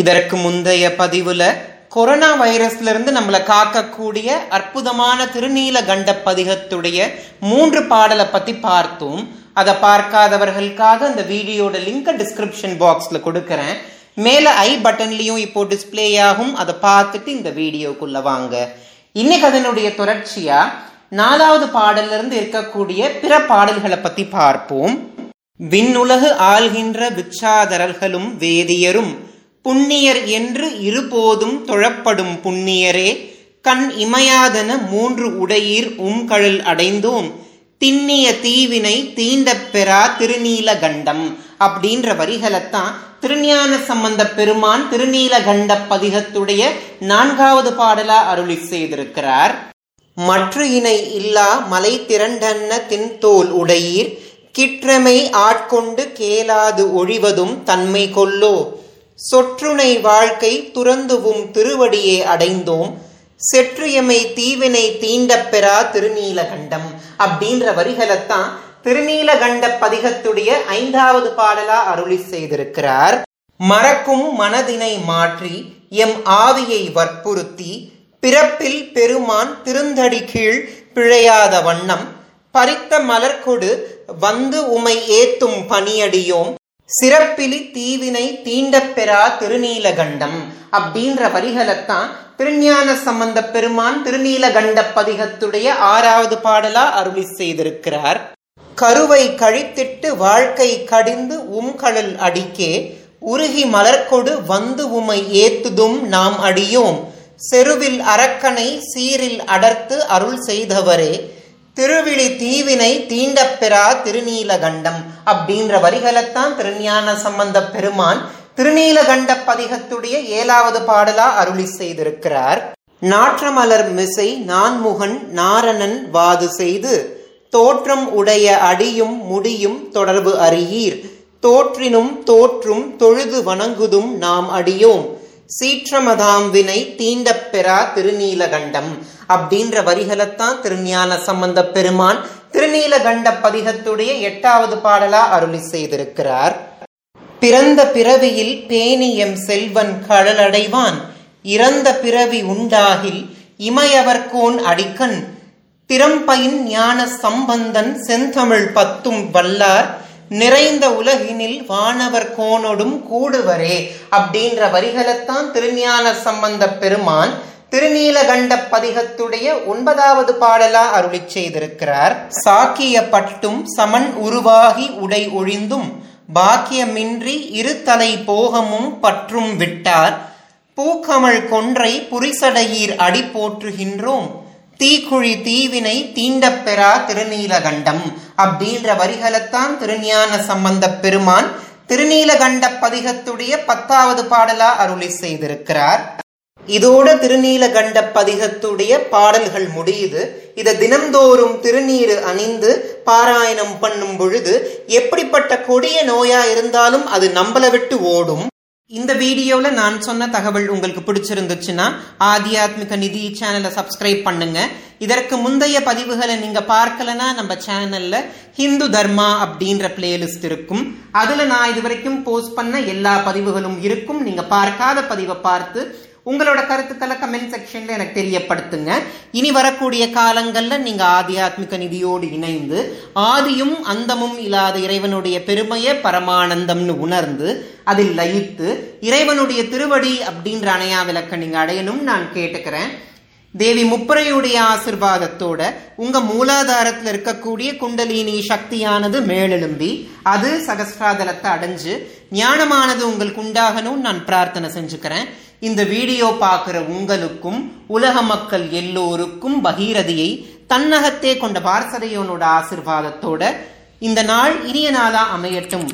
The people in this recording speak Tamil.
இதற்கு முந்தைய பதிவுல கொரோனா வைரஸ்ல இருந்து நம்மளை காக்கக்கூடிய அற்புதமான திருநீல கண்ட பதிகத்துடைய மூன்று பாடலை பத்தி பார்த்தோம். அதை பார்க்காதவர்களுக்காக அந்த வீடியோட லிங்க் டிஸ்கிரிப்ஷன் பாக்ஸ்ல கொடுக்கறேன். மேல ஐ பட்டன்லயும் இப்போ டிஸ்பிளே ஆகும். அதை பார்த்துட்டு இந்த வீடியோக்குள்ள வாங்க. இன்னைக்கு அதனுடைய தொடர்ச்சியா நாலாவது பாடல்ல இருந்து இருக்கக்கூடிய பிற பாடல்களை பத்தி பார்ப்போம். விண்ணுலகு ஆள்கின்ற விச்சாதரர்களும் வேதியரும் புண்ணியர் என்று இருபோதும் தொழப்படும் புண்ணியரே கண் இமையாதன மூன்று உடையீர் உம்கழல் அடைந்தோம். திண்ணிய தீவினை தீண்டப் பெறா திருநீலகண்டம் அப்படின்ற வரிகளைத்தான் திருஞான சம்பந்த பெருமான் திருநீலகண்ட பதிகத்துடைய நான்காவது பாடலா அருளி செய்திருக்கிறார். மற்ற இணை இல்லா மலை திரண்டன்ன தின்தோல் உடையீர் கிற்றமை ஆட்கொண்டு கேளாது ஒழிவதும் தன்மை கொல்லோ. சொற்றுணை வாழ்க்கை துறந்துவும் திருவடியே அடைந்தோம். செற்றியமை தீவினை தீண்டப் பெறா திருநீலகண்டம். அப்படின்ற வரிகளைத்தான் திருநீலகண்ட பதிகத்துடைய ஐந்தாவது பாடலா அருளி செய்திருக்கிறார். மறக்கும் மனதினை மாற்றி எம் ஆவியை வற்புறுத்தி பிறப்பில் பெருமான் திருந்தடி கீழ் பிழையாத வண்ணம் பறித்த மலர்கொடு வந்து உமை ஏத்தும் பணியடியோம். சிறப்பிலி தீவினை தீண்டப்பெறா திருநீலகண்டம் அப்படின்ற வரிகளைத்தான் திருஞான சம்பந்த பெருமான் திருநீலகண்ட பதிகத்துடைய ஆறாவது பாடலா அருளி செய்திருக்கிறார். கருவை கழித்திட்டு வாழ்க்கை கடிந்து உம்கடல் அடிக்கே உருகி மலர்கொடு வந்து உமை ஏத்துதும் நாம் அடியோம். செருவில் அரக்கனை சீரில் அடர்த்து அருள் செய்தவரே திருவிழி தீவினை தீண்டப்பெறா திருநீலகண்டம் அப்படின்ற வரிகளைத்தான் திருஞான சம்பந்த பெருமான் திருநீலகண்ட பதிகத்துடைய ஏழாவது பாடலா அருளி செய்திருக்கிறார். நாற்றமலர் மிசை நான்முகன் நாரணன் வாது செய்து தோற்றம் உடைய அடியும் முடியும் தொடர்பு அறியீர். தோற்றினும் தோற்றும் தொழுது வணங்குதும் நாம் அடியோம். சீற்றமதாம் வினை தீண்ட பெறா திருநீலகண்டம் அப்படின்ற வரிகளைத்தான் திருஞான சம்பந்த பெருமான் திருநீலகண்ட பதிகத்துடைய எட்டாவது பாடலா அருளி செய்திருக்கிறார். பிறந்த பிறவியில் பேணியம் செல்வன் கழலடைவான் இறந்த பிறவி உண்டாகில் இமையவர்கோன் அடிக்கன் திறம்பயின் ஞான சம்பந்தன் செந்தமிழ் பத்தும் வல்லார் நிறைந்த உலகினில் வானவர் கோனொடும் கூடுவரே அப்படின்ற வரிகளைத்தான் திருஞான சம்பந்த பெருமான் திருநீலகண்ட பதிகத்துடைய ஒன்பதாவது பாடலா அருளி செய்திருக்கிறார். சாக்கிய பட்டும் சமன் உருவாகி உடை ஒழிந்தும் பாக்கியமின்றி இரு தலை போகமும் பற்றும் விட்டார். பூக்கமள் கொன்றை புரிசடையீர் அடி போற்றுகின்றோம். தீக்குழி தீவினை தீண்டப்பெறா திருநீலகண்டம் அப்படின்ற வரிகளைத்தான் திருஞான சம்பந்த பெருமான் திருநீலகண்ட பதிகத்துடைய பத்தாவது பாடலா அருளி செய்திருக்கிறார். இதோட திருநீலகண்ட பதிகத்துடைய பாடல்கள் முடியுது. இதை தினம்தோறும் திருநீரு அணிந்து பாராயணம் பண்ணும் பொழுது எப்படிப்பட்ட கொடிய நோயா இருந்தாலும் அது நம்மளை விட்டு ஓடும். இந்த வீடியோவில் நான் சொன்ன தகவல் உங்களுக்கு பிடிச்சிருந்துச்சுன்னா ஆத்தியாத்மிக நிதி சேனலை சப்ஸ்கிரைப் பண்ணுங்க. இதற்கு முந்தைய பதிவுகளை நீங்க பார்க்கலனா நம்ம சேனல்ல ஹிந்து தர்மா அப்படின்ற பிளேலிஸ்ட் இருக்கும். அதுல நான் இது வரைக்கும் போஸ்ட் பண்ண எல்லா பதிவுகளும் இருக்கும். நீங்க பார்க்காத பதிவை பார்த்து உங்களோட கருத்துக்களை கமெண்ட் செக்ஷன்ல எனக்கு தெரியப்படுத்துங்க. இனி வரக்கூடிய காலங்கள்ல நீங்க ஆத்தியாத்மிக நிதியோடு இணைந்து ஆதியும் அந்தமும் இல்லாத இறைவனுடைய பெருமையை பரமானந்தம்னு உணர்ந்து அதில் லயித்து இறைவனுடைய திருவடி அப்படின்ற அணையா விளக்க நீங்க அடையணும் நான் கேட்டுக்கிறேன். தேவி முப்பரையுடைய ஆசிர்வாதத்தோட உங்க மூலாதாரத்தில் இருக்கக்கூடிய குண்டலினி சக்தியானது மேலெழும்பி அது சகஸ்ராதலத்தை அடைஞ்சு ஞானமானது உங்களுக்கு உண்டாகணும்னு நான் பிரார்த்தனை செஞ்சுக்கிறேன். இந்த வீடியோ பார்க்கிற உங்களுக்கும் உலக மக்கள் எல்லோருக்கும் பகீரதியை தன்னகத்தே கொண்ட பார்சதையோனோட ஆசிர்வாதத்தோட இந்த நாள் இனிய நாளா அமையட்டும்.